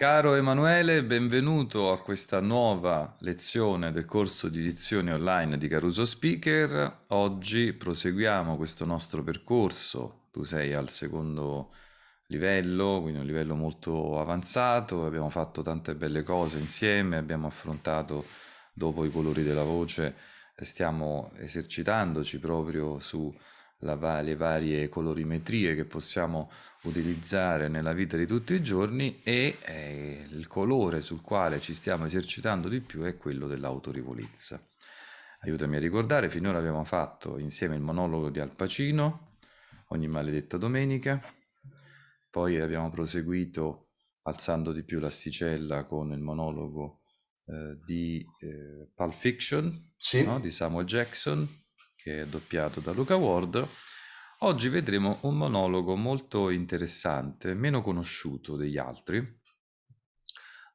Caro Emanuele, benvenuto a questa nuova lezione del corso di edizione online di Caruso Speaker. Oggi proseguiamo questo nostro percorso. Tu sei al secondo livello, quindi un livello molto avanzato, abbiamo fatto tante belle cose insieme, abbiamo affrontato dopo i colori della voce, stiamo esercitandoci proprio su la, le varie colorimetrie che possiamo utilizzare nella vita di tutti i giorni e eh, il colore sul quale ci stiamo esercitando di più è quello dell'autorevolezza. Aiutami a ricordare, finora abbiamo fatto insieme il monologo di Al Pacino, ogni maledetta domenica, poi abbiamo proseguito alzando di più l'asticella con il monologo eh, di eh, Pulp Fiction sì. no? di Samuel Jackson che è doppiato da Luca Ward. Oggi vedremo un monologo molto interessante, meno conosciuto degli altri,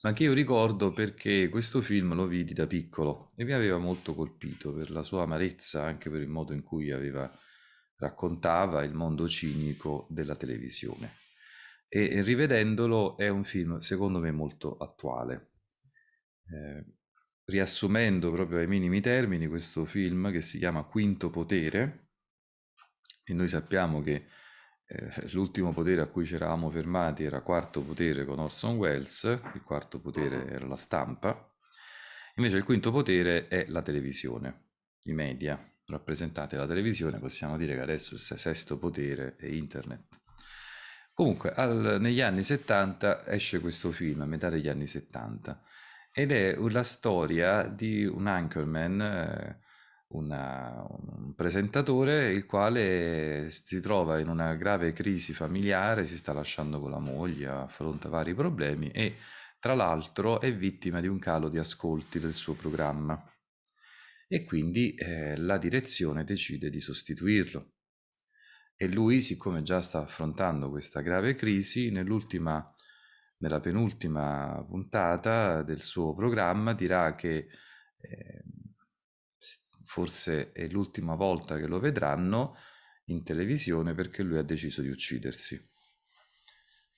ma che io ricordo perché questo film lo vidi da piccolo e mi aveva molto colpito per la sua amarezza, anche per il modo in cui aveva, raccontava il mondo cinico della televisione. E rivedendolo è un film secondo me molto attuale. Eh, riassumendo proprio ai minimi termini questo film che si chiama Quinto Potere, e noi sappiamo che eh, l'ultimo potere a cui ci eravamo fermati era Quarto Potere con Orson Welles, il quarto potere era la stampa, invece il quinto potere è la televisione, i media, rappresentati dalla televisione, possiamo dire che adesso il sesto potere è internet. Comunque, al, negli anni 70 esce questo film, a metà degli anni 70, ed è la storia di un anchorman, eh, una, un presentatore, il quale si trova in una grave crisi familiare, si sta lasciando con la moglie, affronta vari problemi e tra l'altro è vittima di un calo di ascolti del suo programma. E quindi eh, la direzione decide di sostituirlo. E lui, siccome già sta affrontando questa grave crisi, nell'ultima nella penultima puntata del suo programma dirà che eh, forse è l'ultima volta che lo vedranno in televisione perché lui ha deciso di uccidersi.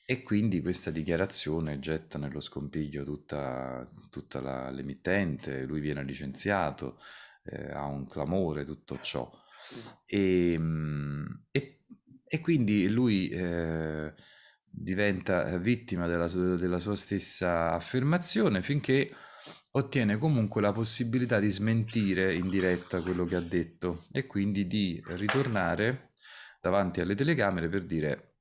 E quindi questa dichiarazione getta nello scompiglio tutta, tutta la, l'emittente, lui viene licenziato, eh, ha un clamore, tutto ciò. E, ehm, e, e quindi lui... Eh, diventa vittima della sua, della sua stessa affermazione finché ottiene comunque la possibilità di smentire in diretta quello che ha detto e quindi di ritornare davanti alle telecamere per dire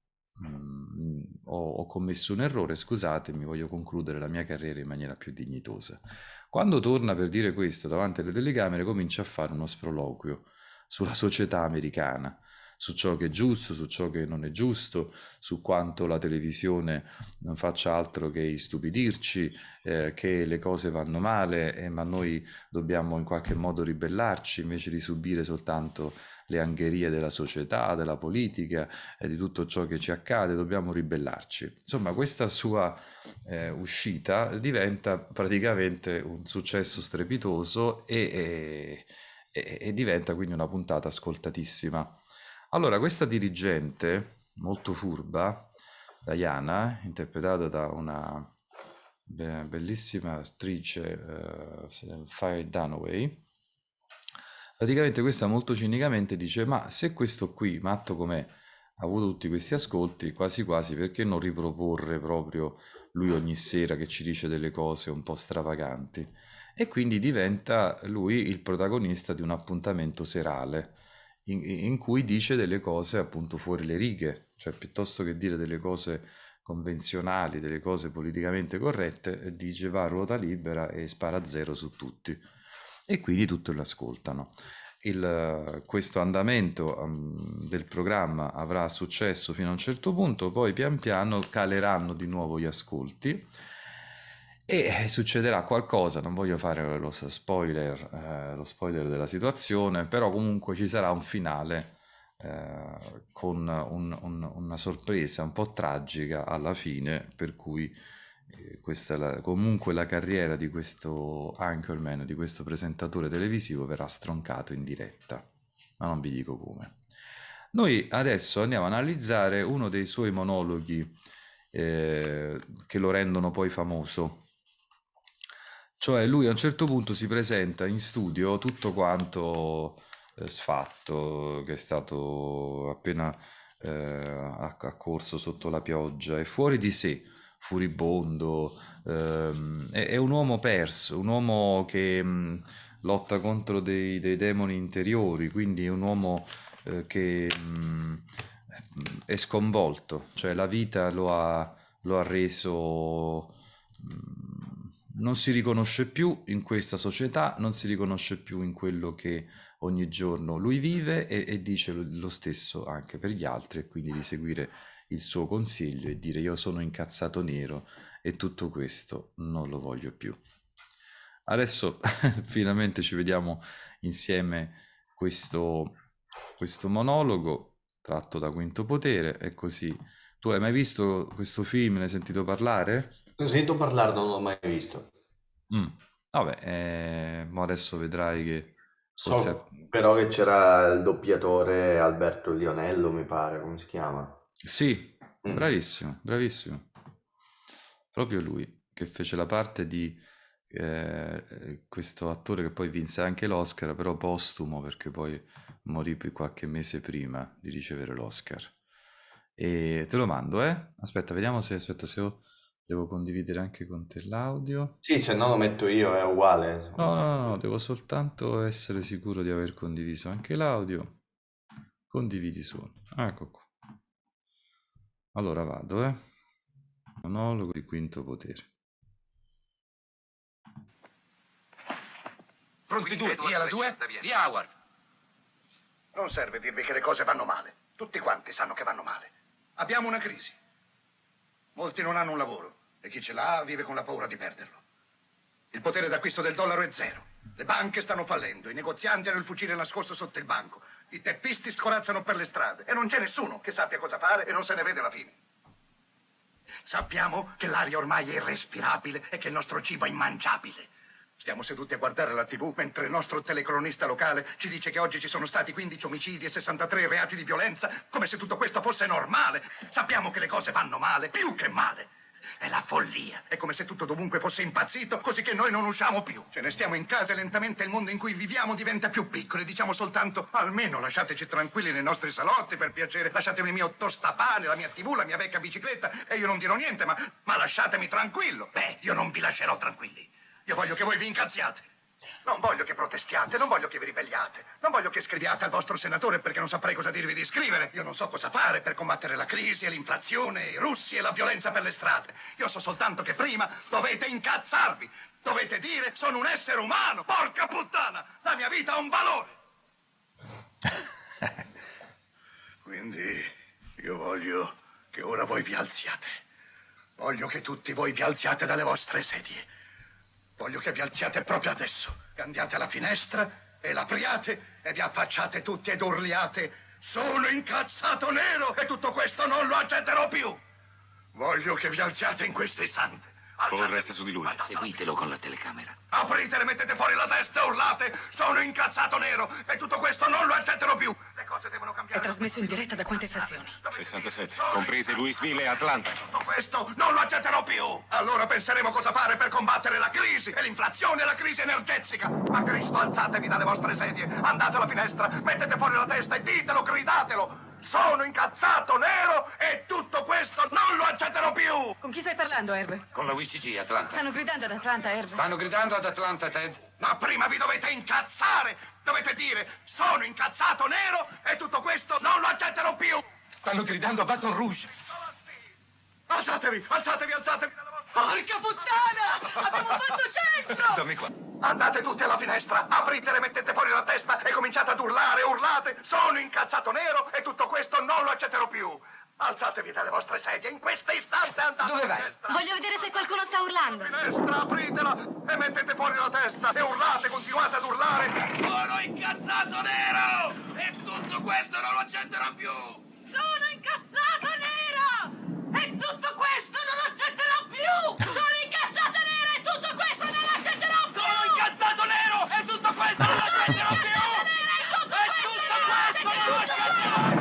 mm, ho, ho, commesso un errore, scusatemi, voglio concludere la mia carriera in maniera più dignitosa. Quando torna per dire questo davanti alle telecamere comincia a fare uno sproloquio sulla società americana su ciò che è giusto, su ciò che non è giusto, su quanto la televisione non faccia altro che istupidirci, eh, che le cose vanno male, eh, ma noi dobbiamo in qualche modo ribellarci invece di subire soltanto le angherie della società, della politica e di tutto ciò che ci accade, dobbiamo ribellarci. Insomma, questa sua eh, uscita diventa praticamente un successo strepitoso e, e, e diventa quindi una puntata ascoltatissima. Allora, questa dirigente molto furba, Diana, interpretata da una bellissima attrice uh, Fire Dunaway, praticamente questa molto cinicamente dice ma se questo qui, matto com'è, ha avuto tutti questi ascolti, quasi quasi perché non riproporre proprio lui ogni sera che ci dice delle cose un po' stravaganti? E quindi diventa lui il protagonista di un appuntamento serale in, in, cui dice delle cose appunto fuori le righe, cioè piuttosto che dire delle cose convenzionali, delle cose politicamente corrette, dice va a ruota libera e spara zero su tutti. E quindi tutti lo ascoltano. il, questo andamento um, del programma avrà successo fino a un certo punto, poi pian piano caleranno di nuovo gli ascolti e succederà qualcosa, non voglio fare lo spoiler, eh, lo spoiler della situazione, però comunque ci sarà un finale eh, con un, un, una sorpresa un po' tragica alla fine, per cui eh, questa la, comunque la carriera di questo anchorman, di questo presentatore televisivo verrà stroncato in diretta, ma non vi dico come. Noi adesso andiamo a analizzare uno dei suoi monologhi eh, che lo rendono poi famoso. Cioè lui a un certo punto si presenta in studio tutto quanto eh, sfatto, che è stato appena eh, accorso sotto la pioggia, è fuori di sé furibondo, ehm, è, è, un uomo perso, un uomo che mh, lotta contro dei, dei, demoni interiori, quindi è un uomo eh, che mh, è sconvolto, cioè la vita lo ha, lo ha reso... Mh, non si riconosce più in questa società, non si riconosce più in quello che ogni giorno lui vive e, e dice lo stesso anche per gli altri e quindi di seguire il suo consiglio e dire io sono incazzato nero e tutto questo non lo voglio più. Adesso finalmente ci vediamo insieme questo, questo monologo tratto da Quinto Potere e così. Tu hai mai visto questo film? Ne hai sentito parlare? Ne sento parlare, non l'ho mai visto. Mm. Vabbè, eh, ma adesso vedrai che... So, però che c'era il doppiatore Alberto Lionello, mi pare, come si chiama? Sì, mm. bravissimo, bravissimo. Proprio lui che fece la parte di eh, questo attore che poi vinse anche l'Oscar, però postumo perché poi morì qualche mese prima di ricevere l'Oscar. E te lo mando, eh? Aspetta, vediamo se, aspetta, se ho, devo condividere anche con te l'audio. Sì, se no lo metto io, è uguale. No, no, no, devo soltanto essere sicuro di aver condiviso anche l'audio. Condividi solo. Ecco qua. Allora vado, eh. Monologo di quinto potere. Pronti due, via la due, via Howard. Non serve dirvi che le cose vanno male. Tutti quanti sanno che vanno male. Abbiamo una crisi. Molti non hanno un lavoro e chi ce l'ha vive con la paura di perderlo. Il potere d'acquisto del dollaro è zero. Le banche stanno fallendo, i negozianti hanno il fucile nascosto sotto il banco. I teppisti scorazzano per le strade e non c'è nessuno che sappia cosa fare e non se ne vede la fine. Sappiamo che l'aria ormai è irrespirabile e che il nostro cibo è immangiabile. Stiamo seduti a guardare la TV mentre il nostro telecronista locale ci dice che oggi ci sono stati 15 omicidi e 63 reati di violenza, come se tutto questo fosse normale. Sappiamo che le cose vanno male, più che male. È la follia. È come se tutto dovunque fosse impazzito, così che noi non usciamo più. Ce ne stiamo in casa e lentamente il mondo in cui viviamo diventa più piccolo e diciamo soltanto almeno lasciateci tranquilli nei nostri salotti, per piacere. Lasciatemi il mio tostapane, la mia tv, la mia vecchia bicicletta e io non dirò niente, ma, ma lasciatemi tranquillo. Beh, io non vi lascerò tranquilli. Io voglio che voi vi incazziate. Non voglio che protestiate, non voglio che vi ribelliate, non voglio che scriviate al vostro senatore perché non saprei cosa dirvi di scrivere. Io non so cosa fare per combattere la crisi e l'inflazione, i russi e la violenza per le strade. Io so soltanto che prima dovete incazzarvi. Dovete dire sono un essere umano. Porca puttana, la mia vita ha un valore. Quindi io voglio che ora voi vi alziate. Voglio che tutti voi vi alziate dalle vostre sedie. Voglio che vi alziate proprio adesso, che andiate alla finestra e l'apriate e vi affacciate tutti ed urliate sono incazzato nero e tutto questo non lo accetterò più. Voglio che vi alziate in questo istante. Paul resta su di lui. Seguitelo con la telecamera. Aprite, mettete fuori la testa e urlate sono incazzato nero e tutto questo non lo accetterò più. Le cose devono cambiare. È trasmesso in diretta da quante stazioni? 67, comprese Louisville e Atlanta. Tutto questo non lo accetterò più. Allora penseremo cosa fare per combattere la crisi e l'inflazione e la crisi energetica. Ma Cristo, alzatevi dalle vostre sedie, andate alla finestra, mettete fuori la testa e ditelo, gridatelo. Sono incazzato nero e tutto questo non lo accetterò più! Con chi stai parlando, Herb? Con la WCG, Atlanta. Stanno gridando ad Atlanta, Herb. Stanno gridando ad Atlanta, Ted. Ma prima vi dovete incazzare! Dovete dire, sono incazzato nero e tutto questo non lo accetterò più! Stanno gridando a Baton Rouge. Alzatevi, alzatevi, alzatevi Porca puttana! Abbiamo fatto centro! Dammi qua. Andate tutti alla finestra, apritele, mettete fuori la testa e cominciate ad urlare, urlate. Sono incazzato nero e tutto questo non lo accetterò più. Alzatevi dalle vostre sedie, in questo istante andate Dove vai? finestra. Voglio vedere se qualcuno sta urlando. Finestra, apritela e mettete fuori la testa e urlate, continuate ad urlare. Sono incazzato nero e tutto questo non lo accetterò più. Sono incazzato nero! E tutto questo non accetterò più! Sono incazzato nero e tutto questo non accetterò più! Sono incazzato nero e tutto questo non lo accetterò più. E tutto questo non lo accetterò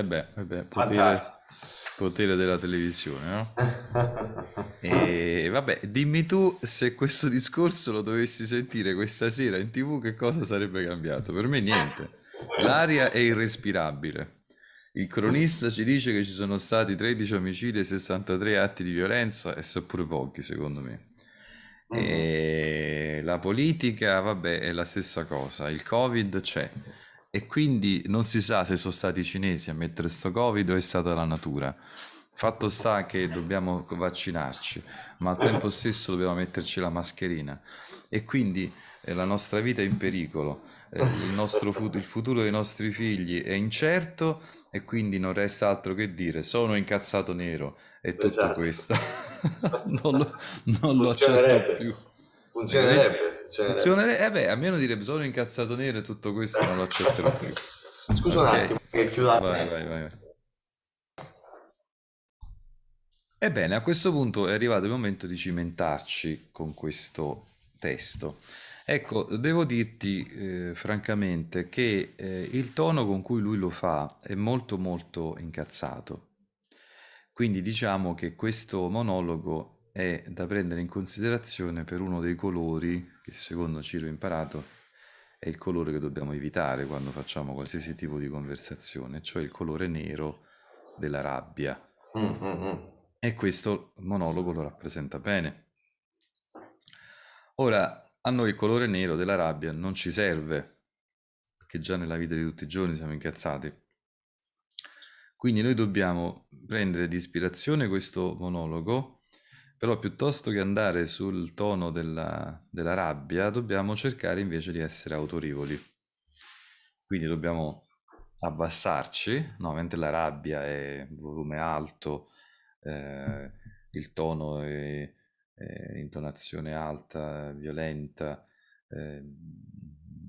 Eh beh, eh beh, potere, potere della televisione, no? E vabbè, dimmi tu se questo discorso lo dovessi sentire questa sera in TV, che cosa sarebbe cambiato? Per me niente. L'aria è irrespirabile. Il cronista ci dice che ci sono stati 13 omicidi e 63 atti di violenza, e sono pure pochi, secondo me. E la politica, vabbè, è la stessa cosa. Il Covid c'è. E quindi non si sa se sono stati i cinesi a mettere sto Covid o è stata la natura. Fatto sta che dobbiamo vaccinarci, ma al tempo stesso dobbiamo metterci la mascherina. E quindi eh, la nostra vita è in pericolo, eh, il nostro fut- il futuro dei nostri figli è incerto e quindi non resta altro che dire sono incazzato nero e tutto Esatto. questo non lo, non lo accetto più. Funzionerebbe, funzionerebbe. Funzionerebbe, eh beh, almeno direbbe sono incazzato nero e tutto questo non lo accetterò più. Scusa un Ok. attimo che chiudo vai, vai. vai. Ebbene, a questo punto è arrivato il momento di cimentarci con questo testo. Ecco, devo dirti eh, francamente che eh, il tono con cui lui lo fa è molto molto incazzato. Quindi diciamo che questo monologo è da prendere in considerazione per uno dei colori che secondo Ciro Imparato è il colore che dobbiamo evitare quando facciamo qualsiasi tipo di conversazione, cioè il colore nero della rabbia. Mm, mm, mm. E questo monologo lo rappresenta bene. Ora, a noi il colore nero della rabbia non ci serve, perché già nella vita di tutti i giorni siamo incazzati. Quindi noi dobbiamo prendere di ispirazione questo monologo, però piuttosto che andare sul tono della, della rabbia, dobbiamo cercare invece di essere autorevoli. Quindi dobbiamo abbassarci, no, mentre la rabbia è volume alto, eh, il tono è, è intonazione alta, violenta, eh,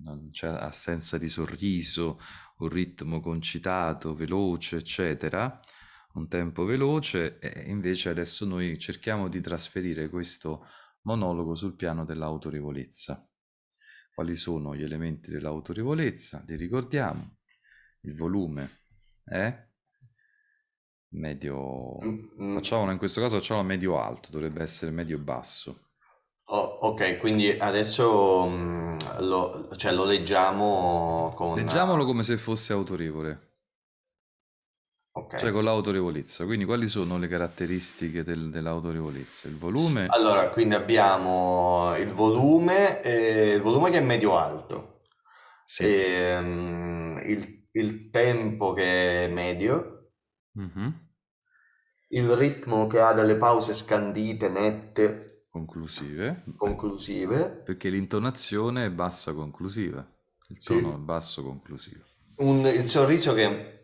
non c'è assenza di sorriso, un ritmo concitato, veloce, eccetera, un tempo veloce, e invece adesso noi cerchiamo di trasferire questo monologo sul piano dell'autorevolezza. Quali sono gli elementi dell'autorevolezza? Li ricordiamo. Il volume è medio... Mm, mm. Facciamolo in questo caso facciamo medio alto, dovrebbe essere medio basso. Oh, ok, quindi adesso mm, lo, cioè, lo leggiamo con... Leggiamolo come se fosse autorevole, Ok. cioè con l'autorevolezza. Quindi quali sono le caratteristiche del- dell'autorevolezza? Il volume, Allora, quindi abbiamo il volume, eh, il volume che è medio-alto, sì, sì. ehm, il, il tempo che è medio, Mhm. il ritmo che ha delle pause scandite, nette, Conclusive, conclusive, perché l'intonazione è bassa conclusiva, il tono è basso conclusivo. un- il sorriso che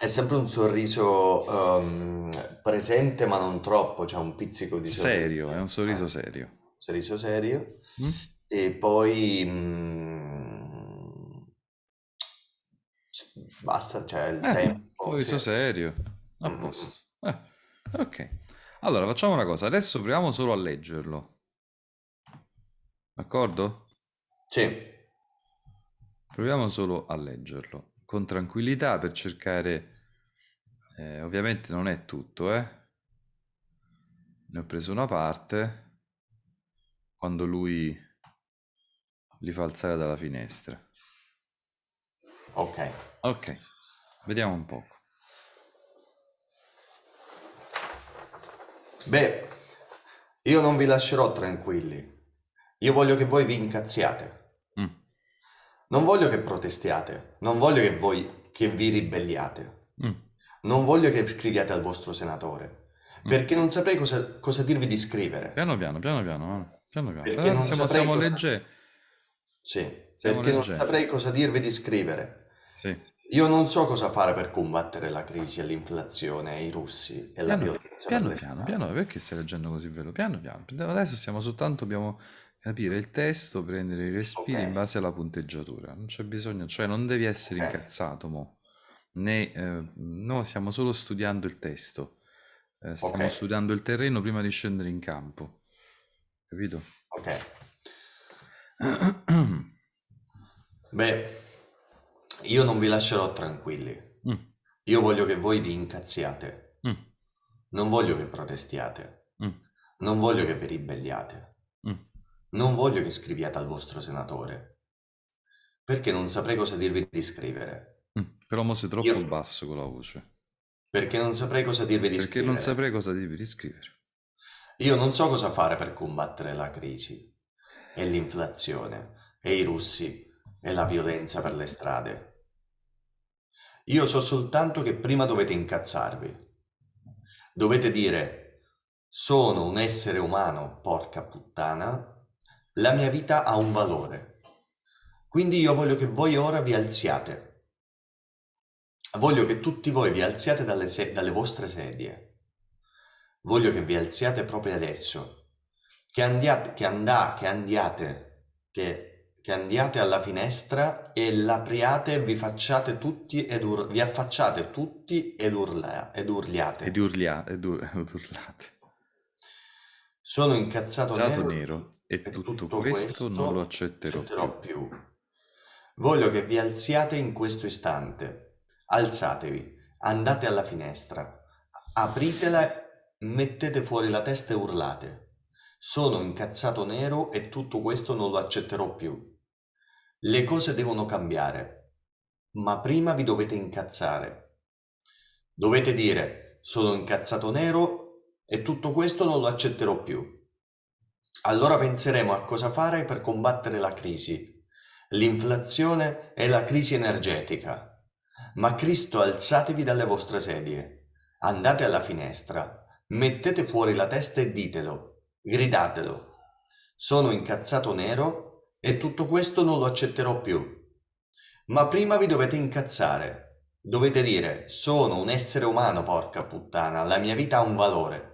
è sempre un sorriso ehm, presente ma non troppo, c'è un pizzico di sorriso. Serio, è un sorriso Eh, serio. sorriso serio. Mm? E poi mm, s- basta, c'è il Eh, tempo. sorriso sì. serio, a Mm, posto. Eh, ok, allora facciamo una cosa, adesso proviamo solo a leggerlo, d'accordo? Sì. Proviamo solo a leggerlo. Con tranquillità per cercare, eh, ovviamente non è tutto, eh. Ne ho preso una parte quando lui li fa alzare dalla finestra. Ok. Ok, vediamo un po'. Beh, io non vi lascerò tranquilli. Io voglio che voi vi incazziate. Non voglio che protestiate. Non voglio che voi che vi ribelliate. Mm. Non voglio che scriviate al vostro senatore. Mm. Perché non saprei cosa, cosa dirvi di scrivere. Piano piano, piano piano, piano piano. Perché Eh, non siamo, saprei siamo cosa- leggeri. Sì, Siamo perché non leggeri. saprei cosa dirvi di scrivere. Sì. Io non so cosa fare per combattere la crisi e l'inflazione i russi e la Piano, violenza per piano, piano, piano, perché stai leggendo così veloce? Piano, piano. Adesso stiamo soltanto, dobbiamo capire il testo, prendere i respiri Ok. in base alla punteggiatura. Non c'è bisogno, cioè non devi essere Ok. incazzato, mo. Né, eh, no, stiamo solo studiando il testo. Eh, stiamo Ok. studiando il terreno prima di scendere in campo. Capito? Ok. Beh, io non vi lascerò tranquilli. Mm, Io voglio che voi vi incazziate. mm, Non voglio che protestiate. mm, Non voglio che vi ribelliate. mm. Non voglio che scriviate al vostro senatore. Perché non saprei cosa dirvi di scrivere. Mm. Però mo sei troppo Io- basso con la voce. Perché non saprei cosa dirvi di Perché scrivere. non saprei cosa devi riscrivere. Io non so cosa fare per combattere la crisi e l'inflazione e i russi e la violenza per le strade. Io so soltanto che prima dovete incazzarvi. Dovete dire sono un essere umano, porca puttana, la mia vita ha un valore. Quindi io voglio che voi ora vi alziate. Voglio che tutti voi vi alziate dalle, se- dalle vostre sedie. Voglio che vi alziate proprio adesso. Che andiate, che andà, che andiate, che, che andiate alla finestra e l'apriate e vi facciate tutti ed ur- vi affacciate tutti ed, urla- ed urliate. Ed urlia, ed ur- ed urlate. Sono incazzato Usato nero, nero e e tutto questo non lo accetterò accetterò più. più. Voglio che vi alziate in questo istante. Alzatevi, andate alla finestra, apritela, mettete fuori la testa e urlate. Sono incazzato nero e tutto questo non lo accetterò più. Le cose devono cambiare, ma prima vi dovete incazzare. Dovete dire sono incazzato nero e tutto questo non lo accetterò più. Allora penseremo a cosa fare per combattere la crisi, l'inflazione e la crisi energetica. Ma Cristo alzatevi dalle vostre sedie, andate alla finestra, mettete fuori la testa e ditelo, gridatelo. Sono incazzato nero e tutto questo non lo accetterò più. Ma prima vi dovete incazzare. Dovete dire, sono un essere umano, porca puttana, la mia vita ha un valore.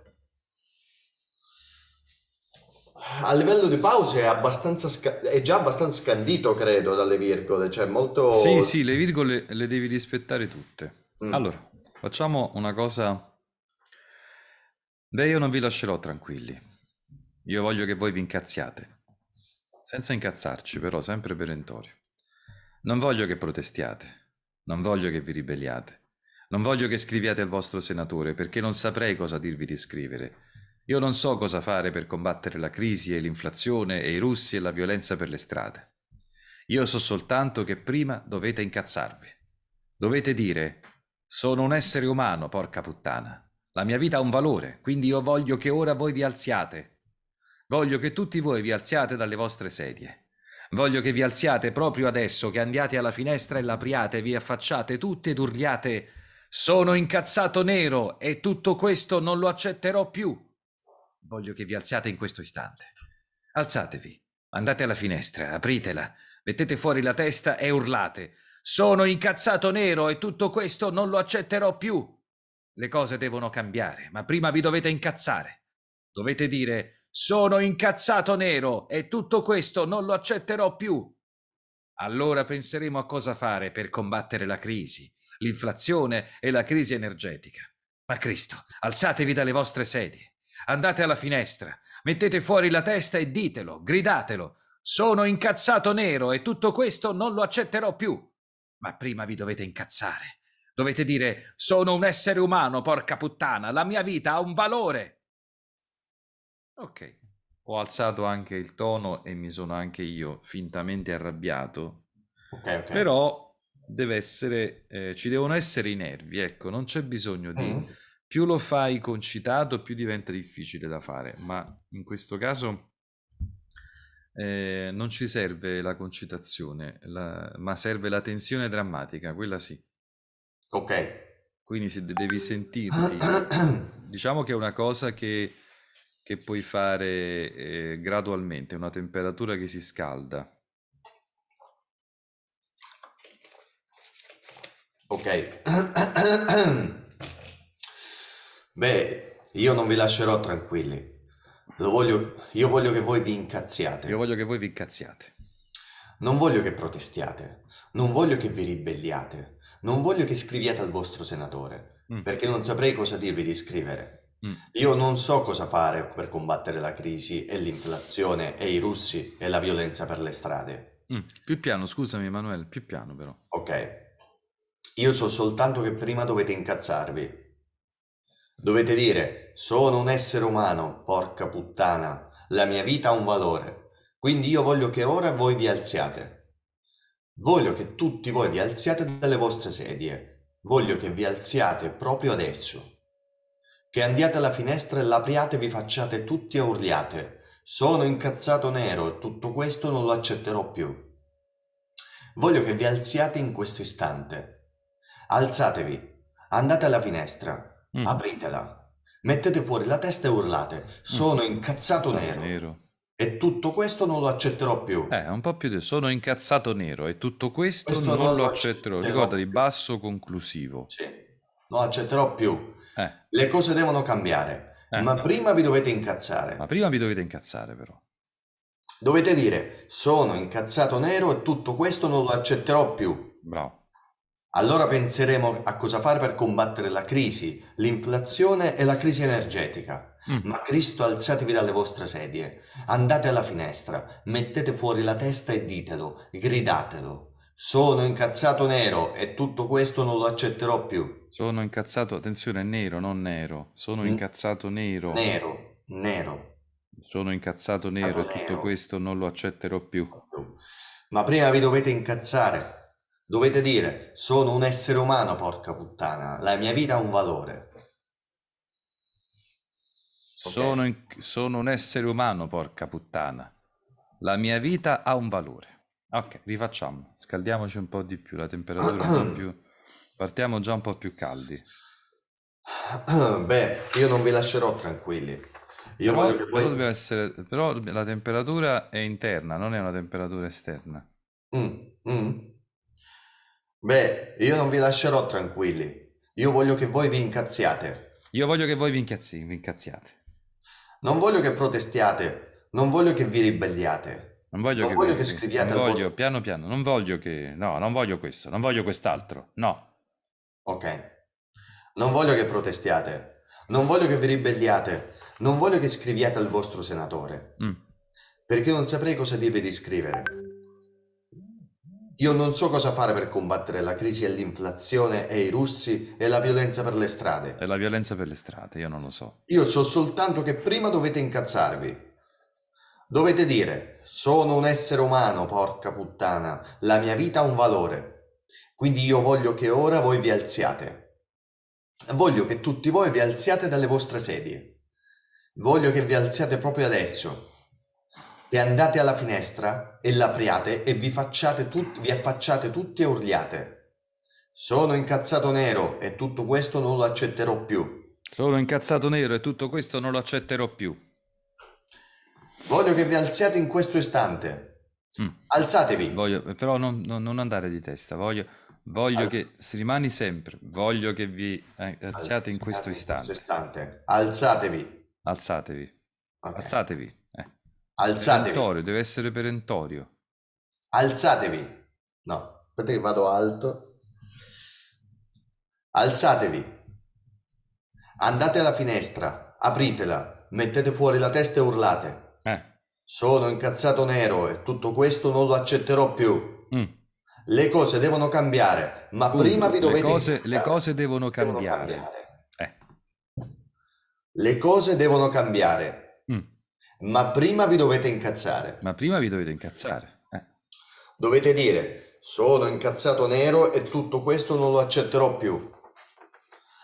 A livello di pause è, abbastanza sca- è già abbastanza scandito, credo, dalle virgole, cioè molto... Sì, sì, le virgole le devi rispettare tutte. Mm. Allora, facciamo una cosa. Beh, io non vi lascerò tranquilli. Io voglio che voi vi incazziate. Senza incazzarci, però, sempre perentorio. Non voglio che protestiate. Non voglio che vi ribelliate. Non voglio che scriviate al vostro senatore, perché non saprei cosa dirvi di scrivere. Io non so cosa fare per combattere la crisi e l'inflazione e i russi e la violenza per le strade. Io so soltanto che prima dovete incazzarvi. Dovete dire: Sono un essere umano, porca puttana. La mia vita ha un valore, quindi io voglio che ora voi vi alziate. Voglio che tutti voi vi alziate dalle vostre sedie. Voglio che vi alziate proprio adesso, che andiate alla finestra e l'apriate, vi affacciate tutti ed urliate: Sono incazzato nero e tutto questo non lo accetterò più. Voglio che vi alziate in questo istante. Alzatevi, andate alla finestra, apritela, mettete fuori la testa e urlate. Sono incazzato nero e tutto questo non lo accetterò più. Le cose devono cambiare, ma prima vi dovete incazzare. Dovete dire sono incazzato nero e tutto questo non lo accetterò più. Allora penseremo a cosa fare per combattere la crisi, l'inflazione e la crisi energetica. Ma Cristo, alzatevi dalle vostre sedie, andate alla finestra, mettete fuori la testa e ditelo, gridatelo. Sono incazzato nero e tutto questo non lo accetterò più. Ma prima vi dovete incazzare. Dovete dire: Sono un essere umano, porca puttana, la mia vita ha un valore. Ok, ho alzato anche il tono e mi sono anche io fintamente arrabbiato. Ok, ok. Però deve essere, eh, ci devono essere i nervi, ecco, non c'è bisogno di... Mm. Più lo fai concitato, più diventa difficile da fare, ma in questo caso eh, non ci serve la concitazione, la- ma serve la tensione drammatica, quella sì. Ok. Quindi se de- devi sentirti, diciamo che è una cosa che, che puoi fare eh, gradualmente, una temperatura che si scalda. Ok. Beh, io non vi lascerò tranquilli. Lo voglio, io voglio che voi vi incazziate. Io voglio che voi vi incazziate. Non voglio che protestiate. Non voglio che vi ribelliate. Non voglio che scriviate al vostro senatore, Mm. perché non saprei cosa dirvi di scrivere. Mm. Io non so cosa fare per combattere la crisi e l'inflazione e i russi e la violenza per le strade. Mm, Più piano, scusami Emanuele, più piano però. Ok. Io so soltanto che prima dovete incazzarvi. Dovete dire, sono un essere umano, porca puttana, la mia vita ha un valore. Quindi io voglio che ora voi vi alziate. Voglio che tutti voi vi alziate dalle vostre sedie. Voglio che vi alziate proprio adesso. Che andiate alla finestra e l'apriate e vi facciate tutti a urliate. Sono incazzato nero e tutto questo non lo accetterò più. Voglio che vi alziate in questo istante. Alzatevi, andate alla finestra, Mm. apritela, mettete fuori la testa e urlate. Sono incazzato Incazzato nero e tutto questo non lo accetterò più. Eh, un po' più di... Sono incazzato nero e tutto questo Questo non, non lo accetterò. accetterò Ricordati, più. basso conclusivo. Sì, non lo accetterò più. Eh, Le cose devono cambiare, Eh. ma prima vi dovete incazzare. ma prima vi dovete incazzare però. Dovete dire, sono incazzato nero e tutto questo non lo accetterò più. Bravo. Allora penseremo a cosa fare per combattere la crisi, l'inflazione e la crisi energetica. Mm. Ma Cristo, alzatevi dalle vostre sedie, andate alla finestra, mettete fuori la testa e ditelo, gridatelo. Sono incazzato nero e tutto questo non lo accetterò più. Sono incazzato, attenzione, nero, non nero. Sono Mm. incazzato nero. Nero, nero. Sono incazzato nero e tutto nero. questo non lo accetterò più. Ma prima vi dovete incazzare. Dovete dire, sono un essere umano, porca puttana, la mia vita ha un valore. Ok. Sono, in- sono un essere umano, porca puttana. La mia vita ha un valore. Ok, rifacciamo. Scaldiamoci un po' di più, la temperatura un po' più... Partiamo già un po' più caldi. Beh, io non vi lascerò tranquilli. Io Però, voglio che però voi... deve essere, però la temperatura è interna, non è una temperatura esterna. Mm, mm. Beh, io non vi lascerò tranquilli. Io voglio che voi vi incazziate. Io voglio che voi vi, incazzi- vi incazziate. Non voglio che protestiate. Non voglio che vi ribelliate. Non voglio Non che, voglio voi- che scriviate non voglio, vostro- piano piano, non voglio che, no, non voglio questo, non voglio quest'altro, no. Ok. Non voglio che protestiate. Non voglio che vi ribelliate. Non voglio che scriviate al vostro senatore. Mm. Perché non saprei cosa dirvi di scrivere. Io non so cosa fare per combattere la crisi e l'inflazione e i russi e la violenza per le strade. È la violenza per le strade, io non lo so. Io so soltanto che prima dovete incazzarvi. Dovete dire, sono un essere umano, porca puttana, la mia vita ha un valore. Quindi io voglio che ora voi vi alziate. Voglio che tutti voi vi alziate dalle vostre sedie. Voglio che vi alziate proprio adesso. E andate alla finestra e l'apriate e vi, facciate tut- vi affacciate tutti e urliate. Sono incazzato nero e tutto questo non lo accetterò più. Sono incazzato nero e tutto questo non lo accetterò più. Voglio che vi alziate in questo istante. Mm. Alzatevi. Voglio, però non, non- non andare di testa, voglio, voglio Al- che si rimani sempre, voglio che vi eh, alziate in questo Alzatevi istante. Alzatevi. Alzatevi, Ok. alzatevi. Alzatevi. Perentorio, deve essere perentorio. Alzatevi. No, aspetta che vado alto. Alzatevi. Andate alla finestra, apritela, mettete fuori la testa e urlate. Eh. Sono incazzato nero e tutto questo non lo accetterò più. mm. Le cose devono cambiare, ma Punto. prima vi Le dovete cose, le cose devono Devono cambiare. cambiare. Eh. Le cose devono cambiare. Ma prima vi dovete incazzare. Ma prima vi dovete incazzare. Eh. Dovete dire, sono incazzato nero e tutto questo non lo accetterò più.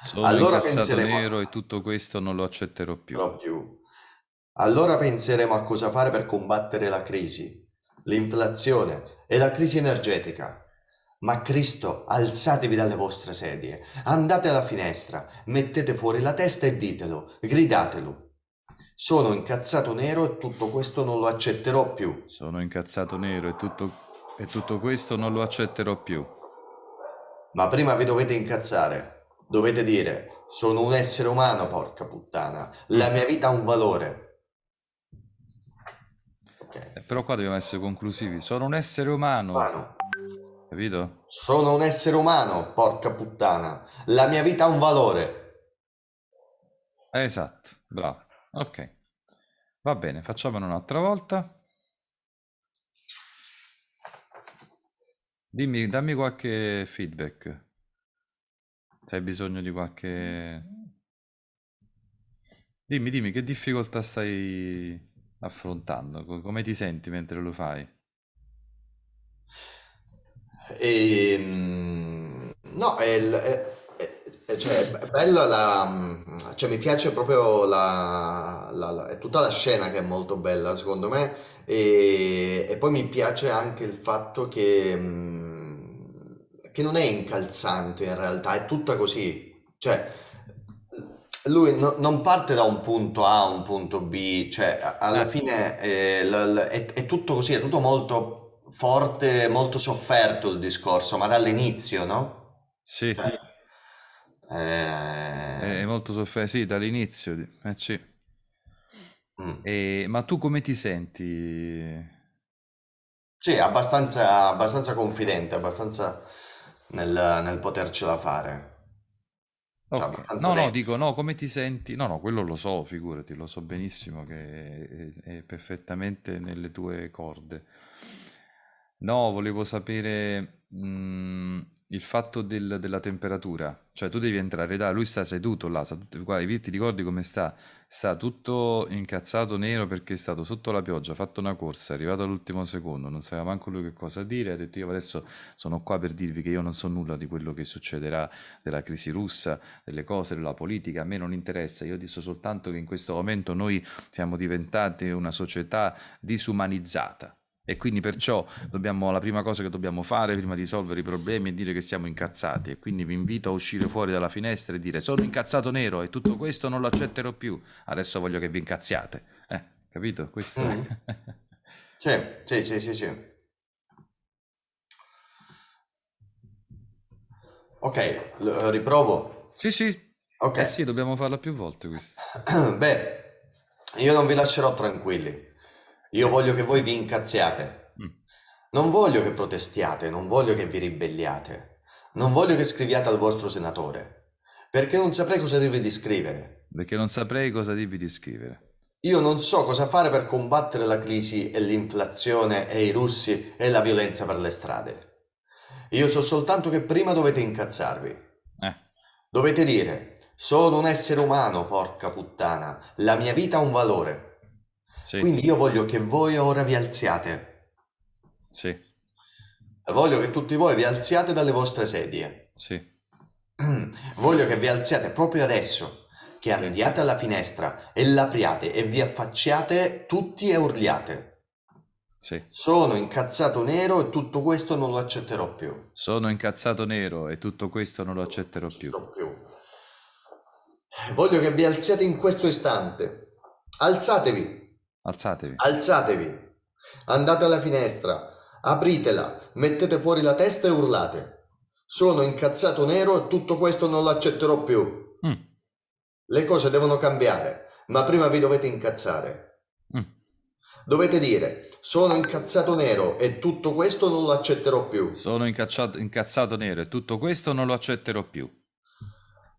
Sono Allora incazzato penseremo nero e tutto questo non lo accetterò più. Più. Allora penseremo a cosa fare per combattere la crisi, l'inflazione e la crisi energetica. Ma Cristo, alzatevi dalle vostre sedie, andate alla finestra, mettete fuori la testa e ditelo, gridatelo. Sono incazzato nero e tutto questo non lo accetterò più. Sono incazzato nero e tutto, e tutto questo non lo accetterò più. Ma prima vi dovete incazzare. Dovete dire, sono un essere umano, porca puttana. La mia vita ha un valore. Ok. Eh, però qua dobbiamo essere conclusivi. Sono un essere umano, Umano. capito? Sono un essere umano, porca puttana. La mia vita ha un valore. Esatto, bravo. Ok. Va bene, facciamolo un'altra volta. Dimmi, dammi qualche feedback. Se hai bisogno di qualche... Dimmi, dimmi, che difficoltà stai affrontando? Co- Come ti senti mentre lo fai? E, mm, no, è- è- cioè, è bella la... mm, Cioè, mi piace proprio la, la- la- è tutta la scena che è molto bella, secondo me. E, e poi mi piace anche il fatto che, mm, che non è incalzante in realtà, è tutta così. Cioè, lui no- non parte da un punto A a un punto B, cioè a- alla Eh. fine eh, l- l- è, è tutto così, è tutto molto forte, molto sofferto il discorso, ma dall'inizio, no? Sì, Cioè, eh, è molto sofferto, sì, dall'inizio. Eh, sì. mm. E- ma tu come ti senti? Sì, abbastanza, abbastanza confidente, abbastanza nel, nel potercela fare. Cioè, Ok. abbastanza No, no, dentro. dico, no, come ti senti? No, no, quello lo so, figurati, lo so benissimo che è, è perfettamente nelle tue corde. No, volevo sapere mm, il fatto del- della temperatura, cioè tu devi entrare da, lui sta seduto là, sta tutto, guarda, ti ricordi come sta? Sta tutto incazzato nero perché è stato sotto la pioggia, ha fatto una corsa, è arrivato all'ultimo secondo, non sapeva manco lui che cosa dire, ha detto io adesso sono qua per dirvi che io non so nulla di quello che succederà, della crisi russa, delle cose, della politica, a me non interessa, io dico soltanto che in questo momento noi siamo diventati una società disumanizzata. E quindi perciò dobbiamo, la prima cosa che dobbiamo fare prima di risolvere i problemi è dire che siamo incazzati. E quindi vi invito a uscire fuori dalla finestra e dire sono incazzato nero e tutto questo non lo accetterò più. Adesso voglio che vi incazziate. Eh, capito? Questo Mm. Sì, sì, sì, sì, sì. Ok, riprovo. Sì, sì. Ok. Eh sì, dobbiamo farla più volte questo. Beh, io non vi lascerò tranquilli. Io voglio che voi vi incazziate. Mm. Non voglio che protestiate, non voglio che vi ribelliate. Non voglio che scriviate al vostro senatore, perché non saprei cosa dirvi di scrivere. Perché non saprei cosa dirvi di scrivere. Io non so cosa fare per combattere la crisi e l'inflazione e i russi e la violenza per le strade. Io so soltanto che prima dovete incazzarvi. Eh, Dovete dire, sono un essere umano, porca puttana, la mia vita ha un valore. Sì, Quindi io voglio che voi ora vi alziate. sì, Voglio che tutti voi vi alziate dalle vostre sedie. sì, Voglio che vi alziate proprio adesso, che andiate alla finestra e l'apriate e vi affacciate tutti e urliate. sì. Sono incazzato nero e tutto questo non lo accetterò più. Sono incazzato nero e tutto questo non lo accetterò più. Accetterò più. Voglio che vi alziate in questo istante. Alzatevi, Alzatevi. alzatevi. Andate alla finestra, apritela, mettete fuori la testa e urlate. Sono incazzato nero e tutto questo non lo accetterò più. Mm, Le cose devono cambiare, ma prima vi dovete incazzare. mm. Dovete dire, sono incazzato nero e tutto questo non lo accetterò più. Sono incazzato nero e tutto questo non lo accetterò più.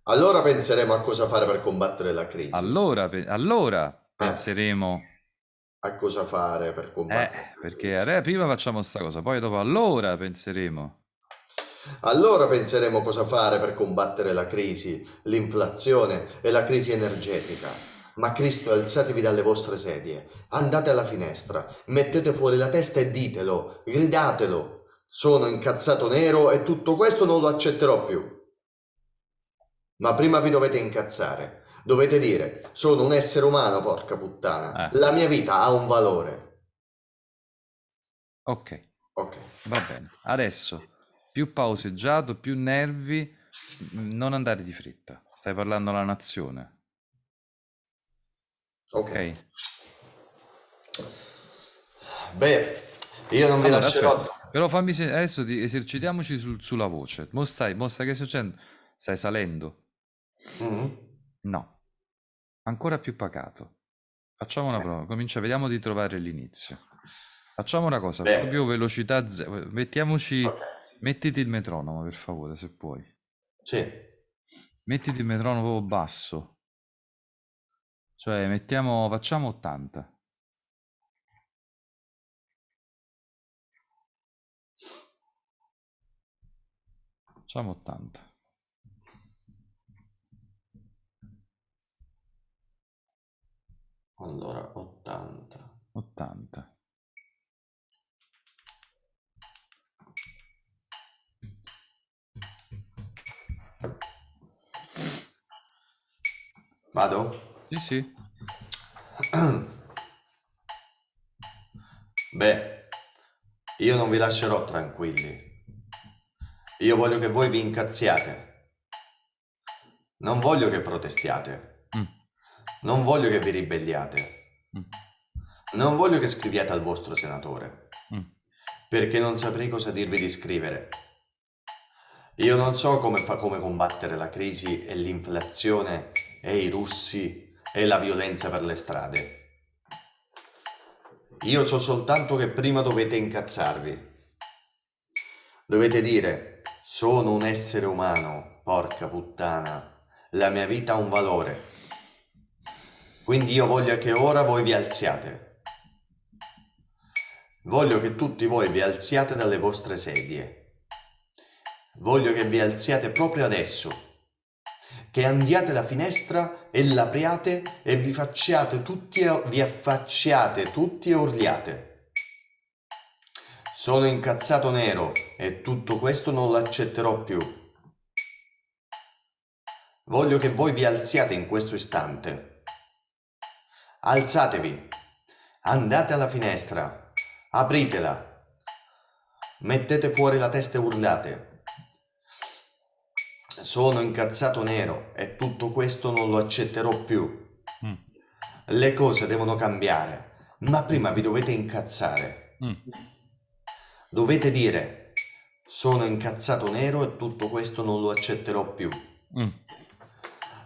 Allora penseremo a cosa fare per combattere la crisi. Allora, allora penseremo a cosa fare per combattere. Eh, perché adesso prima facciamo sta cosa, poi dopo allora penseremo. Allora penseremo cosa fare per combattere la crisi, l'inflazione e la crisi energetica. Ma Cristo, alzatevi dalle vostre sedie, andate alla finestra, mettete fuori la testa e ditelo, gridatelo. Sono incazzato nero e tutto questo non lo accetterò più. Ma prima vi dovete incazzare. Dovete dire, sono un essere umano, porca puttana. Eh. La mia vita ha un valore. Ok, Ok. va bene. Adesso più pauseggiato, più nervi, non andare di fretta. Stai parlando alla nazione, Ok. ok? Beh, io non vi Allora, lascerò. aspetta, però fammi se- adesso ti- esercitiamoci sul- sulla voce. Mo stai, mo stai che succede? Stai salendo? Mhm. No, ancora più pacato. Facciamo una prova, comincia, vediamo di trovare l'inizio. Facciamo una cosa, Beh. proprio velocità zero. Mettiamoci, Ok. mettiti il metronomo per favore, se puoi. Sì. Mettiti il metronomo basso. Cioè, mettiamo, facciamo 80. Facciamo 80. Allora, 80. 80. Vado? Sì, sì. Beh, io non vi lascerò tranquilli. Io voglio che voi vi incazziate. Non voglio che protestiate. Non voglio che vi ribelliate. mm, Non voglio che scriviate al vostro senatore. mm. perché non saprei cosa dirvi di scrivere. Io non so come, fa, come combattere la crisi e l'inflazione e i russi e la violenza per le strade. Io so soltanto che prima dovete incazzarvi. Dovete dire, sono un essere umano, porca puttana, la mia vita ha un valore. Quindi io voglio che ora voi vi alziate. Voglio che tutti voi vi alziate dalle vostre sedie. Voglio che vi alziate proprio adesso. Che andiate alla finestra e l'apriate e vi facciate tutti e vi affacciate tutti e urliate. Sono incazzato nero e tutto questo non lo accetterò più. Voglio che voi vi alziate in questo istante. Alzatevi. Andate alla finestra. Apritela. Mettete fuori la testa e urlate. Sono incazzato nero e tutto questo non lo accetterò più. Mm, Le cose devono cambiare, ma prima vi dovete incazzare. mm. Dovete dire, sono incazzato nero e tutto questo non lo accetterò più. Mm.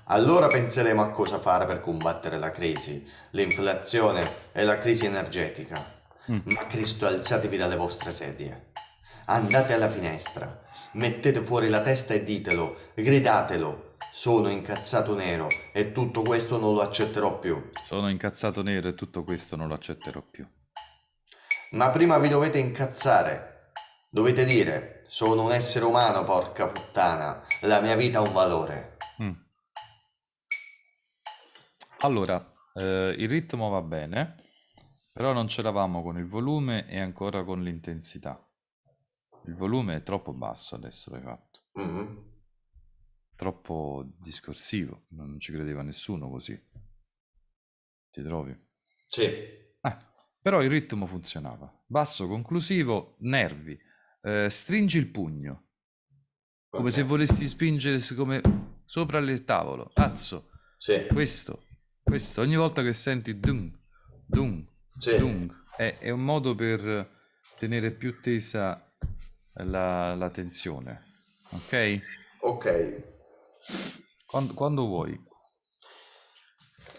Allora penseremo a cosa fare per combattere la crisi, l'inflazione e la crisi energetica. Mm. Ma Cristo, alzatevi dalle vostre sedie. Andate alla finestra, mettete fuori la testa e ditelo, gridatelo. Sono incazzato nero e tutto questo non lo accetterò più. Sono incazzato nero e tutto questo non lo accetterò più. Ma prima vi dovete incazzare. Dovete dire, sono un essere umano, porca puttana, la mia vita ha un valore. Allora, eh, il ritmo va bene, però non c'eravamo con il volume e ancora con l'intensità. Il volume è troppo basso adesso l'hai fatto, Mhm. troppo discorsivo, non ci credeva nessuno così. Ti trovi? Sì, Eh, però il ritmo funzionava. Basso, conclusivo, nervi. Eh, stringi il pugno, come ok. se volessi spingere come sopra il tavolo. Cazzo, Sì, questo, questo, ogni volta che senti dung, dung, sì. dung, è, è un modo per tenere più tesa la, la tensione. Ok? Ok. Quando, quando vuoi.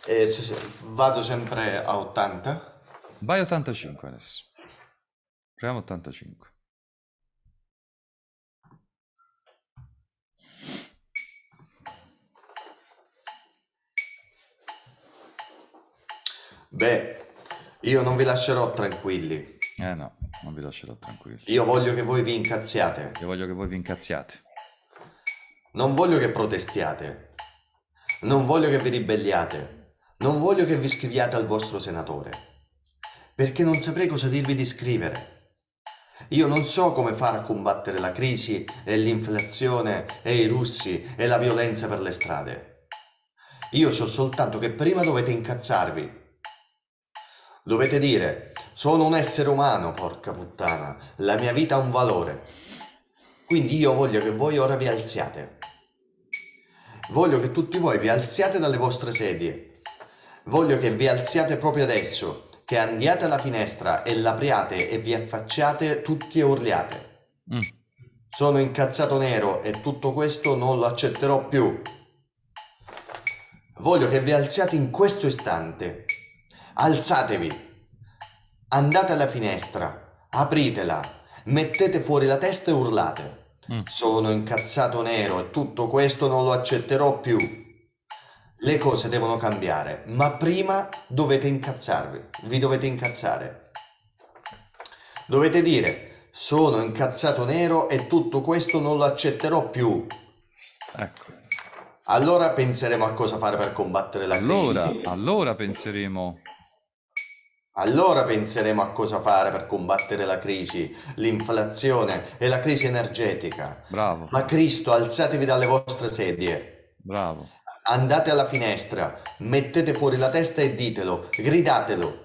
E se- vado sempre a 80? Vai 85 adesso. Proviamo 85. Beh, Io non vi lascerò tranquilli. Eh no, non vi lascerò tranquilli. Io voglio che voi vi incazziate. Io voglio che voi vi incazziate. Non voglio che protestiate. Non voglio che vi ribelliate. Non voglio che vi scriviate al vostro senatore. Perché non saprei cosa dirvi di scrivere. Io non so come fare a combattere la crisi e l'inflazione e i russi e la violenza per le strade. Io so soltanto che prima dovete incazzarvi. Dovete dire, sono un essere umano, porca puttana, la mia vita ha un valore. Quindi io voglio che voi ora vi alziate. Voglio che tutti voi vi alziate dalle vostre sedie. Voglio che vi alziate proprio adesso che andiate alla finestra e l'apriate e vi affacciate tutti e urliate. Mm. Sono incazzato nero e tutto questo non lo accetterò più. Voglio che vi alziate in questo istante. Alzatevi. Andate alla finestra, apritela, mettete fuori la testa e urlate. Mm. Sono incazzato nero e tutto questo non lo accetterò più. Le cose devono cambiare, ma prima dovete incazzarvi, vi dovete incazzare. Dovete dire, sono incazzato nero e tutto questo non lo accetterò più. Ecco. Allora penseremo a cosa fare per combattere la crisi. Allora, allora penseremo. Allora penseremo a cosa fare per combattere la crisi, l'inflazione e la crisi energetica. Bravo, Ma Cristo, alzatevi dalle vostre sedie. bravo. Andate alla finestra, mettete fuori la testa e ditelo, gridatelo.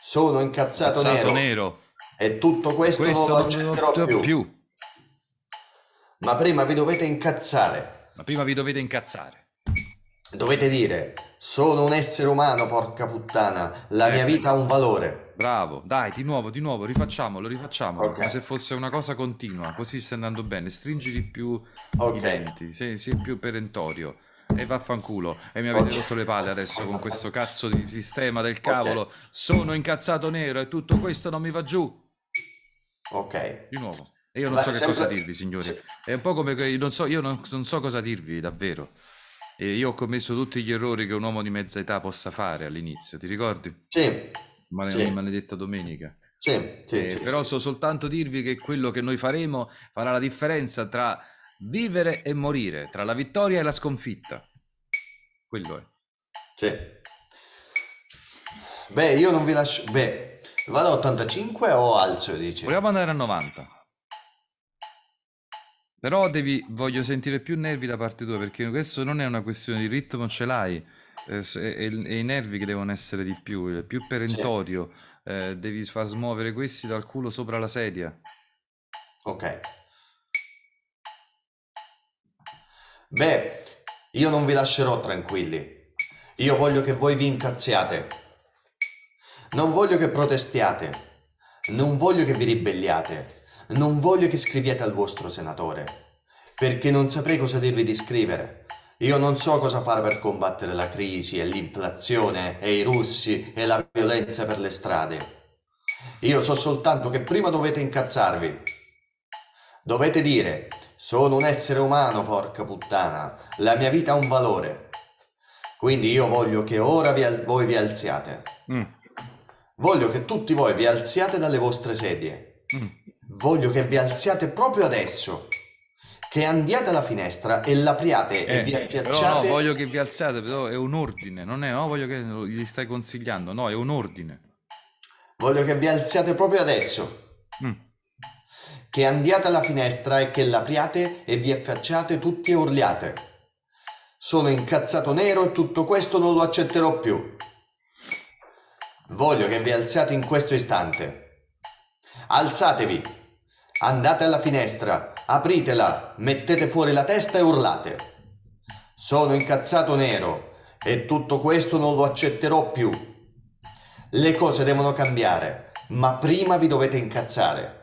Sono incazzato Cazzato nero, nero. e tutto questo, Questo non lo accetterò più. più. Ma prima vi dovete incazzare. Ma prima vi dovete incazzare. Dovete dire, sono un essere umano, porca puttana, la mia Ecco. vita ha un valore. Bravo, dai, di nuovo, di nuovo, rifacciamolo, rifacciamolo, Ok. come se fosse una cosa continua, così sta andando bene. Stringi di più Ok. i denti, sei, sei più perentorio. E vaffanculo. E mi avete Ok. rotto le palle adesso con questo cazzo di sistema del cavolo. Sono incazzato nero e tutto questo non mi va giù. Ok. Di nuovo. E io non Beh, so che sempre- cosa dirvi, signori. È un po' come che io non so, io non, non so cosa dirvi, davvero. E io ho commesso tutti gli errori che un uomo di mezza età possa fare all'inizio, ti ricordi? Sì, Male- Sì. Maledetta domenica. sì, sì, Eh, sì, però so soltanto dirvi che quello che noi faremo farà la differenza tra vivere e morire, tra la vittoria e la sconfitta. Quello è. Sì. Beh, io non vi lascio... Beh, vado a 85 o alzo, dici? Vogliamo andare a 90. Però devi, voglio sentire più nervi da parte tua, perché questo non è una questione di ritmo, ce l'hai, eh, e i nervi che devono essere di più, eh, più perentorio, eh, devi far smuovere questi dal culo sopra la sedia. Ok. Beh, io non vi lascerò tranquilli. Io voglio che voi vi incazziate. Non voglio che protestiate. Non voglio che vi ribelliate. Non voglio che scriviate al vostro senatore. Perché non saprei cosa dirvi di scrivere. Io non so cosa fare per combattere la crisi e l'inflazione e i russi e la violenza per le strade. Io so soltanto che prima dovete incazzarvi. Dovete dire, sono un essere umano, porca puttana, la mia vita ha un valore. Quindi io voglio che ora vi al- voi vi alziate. Mm, Voglio che tutti voi vi alziate dalle vostre sedie. mm. Voglio che vi alziate proprio adesso. Che andiate alla finestra e l'apriate e Eh, vi però no, affiacciate. voglio che vi alziate, però è un ordine, non è, no, voglio che gli stai consigliando, no, è un ordine. Voglio che vi alziate proprio adesso. Mm. Che andiate alla finestra e che l'apriate e vi affacciate tutti e urliate. Sono incazzato nero e tutto questo non lo accetterò più. Voglio che vi alziate in questo istante. Alzatevi. Andate alla finestra, apritela, mettete fuori la testa e urlate. Sono incazzato nero e tutto questo non lo accetterò più. Le cose devono cambiare, ma prima vi dovete incazzare.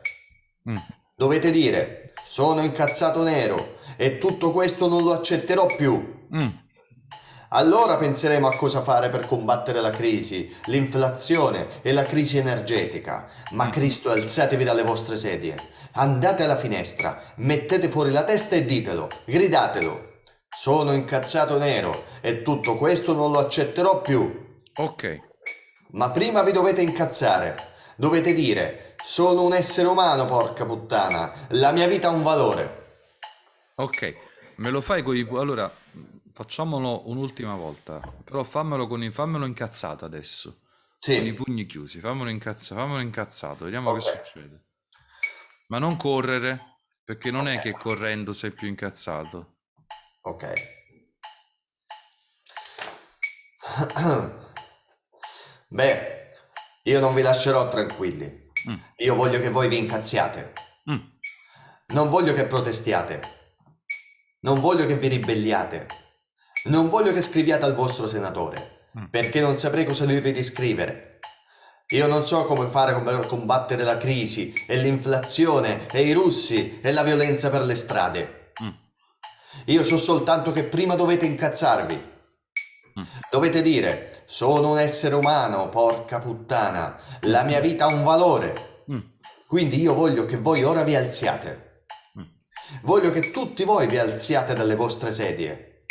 Mm. Dovete dire, sono incazzato nero e tutto questo non lo accetterò più. Mm. Allora penseremo a cosa fare per combattere la crisi, l'inflazione e la crisi energetica. Ma Cristo, alzatevi dalle vostre sedie, andate alla finestra, mettete fuori la testa e ditelo, gridatelo. Sono incazzato nero e tutto questo non lo accetterò più. Ok, Ma prima vi dovete incazzare. Dovete dire, sono un essere umano, porca puttana. La mia vita ha un valore. Ok, me lo fai con i... Allora, facciamolo un'ultima volta, però fammelo, con i... fammelo incazzato adesso, con i Sì, pugni chiusi, fammelo incazzato, fammelo incazzato, vediamo che ok. succede. Ma non correre, perché non è che correndo sei più incazzato. Ok. Beh, io non vi lascerò tranquilli. Mm, Io voglio che voi vi incazziate. mm, Non voglio che protestiate. Non voglio che vi ribelliate. Non voglio che scriviate al vostro senatore, mm. perché non saprei cosa dirvi di scrivere. Io non so come fare per combattere la crisi e l'inflazione e i russi e la violenza per le strade. Mm, Io so soltanto che prima dovete incazzarvi. mm. Dovete dire, sono un essere umano, porca puttana, la mia vita ha un valore. Mm, Quindi io voglio che voi ora vi alziate. mm. Voglio che tutti voi vi alziate dalle vostre sedie.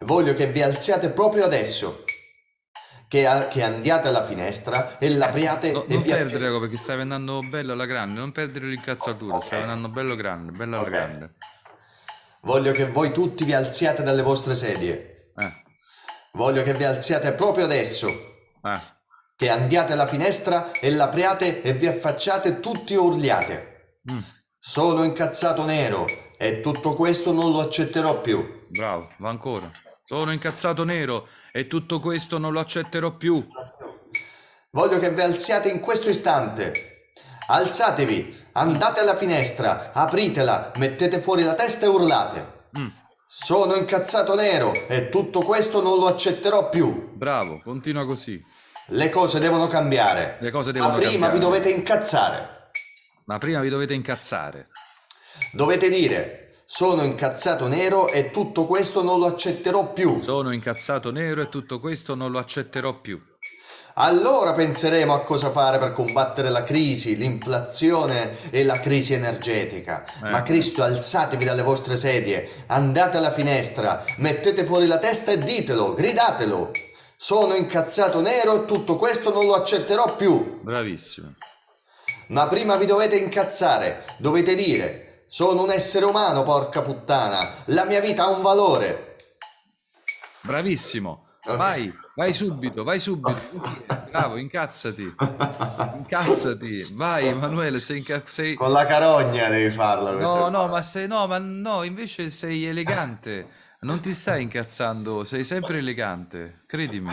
Voglio che vi alziate proprio adesso. Che, a- che andiate alla finestra e l'apriate No- e non vi affi- perdere ecco, perché stai andando bello alla grande, non perdere l'incazzatura, stai Ok. andando bello grande, bello alla Ok. grande. Voglio che voi tutti vi alziate dalle vostre sedie. Eh, Voglio che vi alziate proprio adesso. eh, Che andiate alla finestra e l'apriate e vi affacciate tutti e urliate. mm, Sono incazzato nero e tutto questo non lo accetterò più. bravo, va ancora. Sono incazzato nero e tutto questo non lo accetterò più. Voglio che vi alziate in questo istante. Alzatevi, andate alla finestra, apritela, mettete fuori la testa e urlate. Mm, Sono incazzato nero e tutto questo non lo accetterò più. bravo, continua così. Le cose devono cambiare. Le cose Ma devono prima cambiare. vi dovete incazzare. Ma prima vi dovete incazzare. Dovete dire: Sono incazzato nero e tutto questo non lo accetterò più. Sono incazzato nero e tutto questo non lo accetterò più. Allora penseremo a cosa fare per combattere la crisi, l'inflazione e la crisi energetica. Eh. Ma Cristo, alzatevi dalle vostre sedie, andate alla finestra, mettete fuori la testa e ditelo, gridatelo. Sono incazzato nero e tutto questo non lo accetterò più. Bravissimo. Ma prima vi dovete incazzare, dovete dire: Sono un essere umano, porca puttana, la mia vita ha un valore. Bravissimo. Vai, vai subito, vai subito. Bravo, incazzati. Incazzati. Vai, Emanuele, sei, inca- sei... Con la carogna devi farlo. No, no, ma sei no, ma no, invece sei elegante. Non ti stai incazzando, sei sempre elegante, credimi.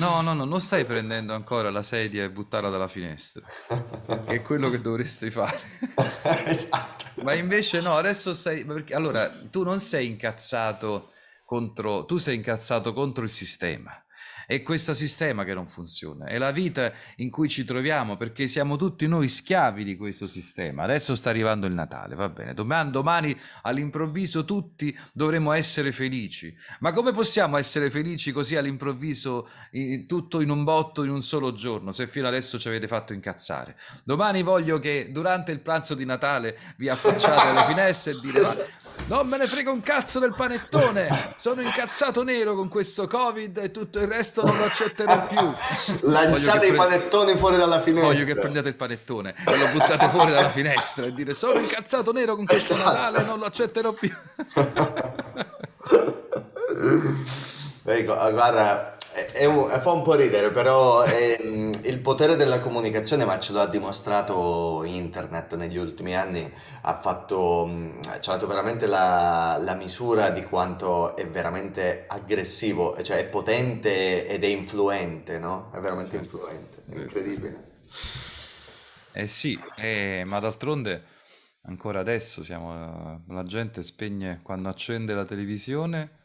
No, no, no, non stai prendendo ancora la sedia e buttarla dalla finestra, che è quello che dovresti fare. esatto. Ma invece no, adesso stai... perché- allora, tu non sei incazzato contro... Tu sei incazzato contro il sistema. È questo sistema che non funziona, è la vita in cui ci troviamo perché siamo tutti noi schiavi di questo sistema. Adesso sta arrivando il Natale, va bene. Domani, domani all'improvviso tutti dovremo essere felici. Ma come possiamo essere felici così all'improvviso, tutto in un botto, in un solo giorno, se fino adesso ci avete fatto incazzare? Domani voglio che durante il pranzo di Natale vi affacciate alle finestre e dite: "Ma non me ne frega un cazzo del panettone! Sono incazzato nero con questo Covid e tutto il resto non lo accetterò più. Lanciate i pre- panettoni fuori dalla finestra. Voglio che prendiate il panettone e lo buttate fuori dalla finestra e dire: Sono incazzato nero con questo Esatto. Natale, non lo accetterò più. Ecco, guarda, è- un- fa un po' ridere, però è, mm, il potere della comunicazione, ma ce lo ha dimostrato internet negli ultimi anni, ha fatto, mm, ci ha dato veramente la, la misura di quanto è veramente aggressivo, cioè è potente ed è influente, no? È veramente influente, è incredibile. Eh sì, eh, ma d'altronde ancora adesso siamo, la gente spegne, quando accende la televisione,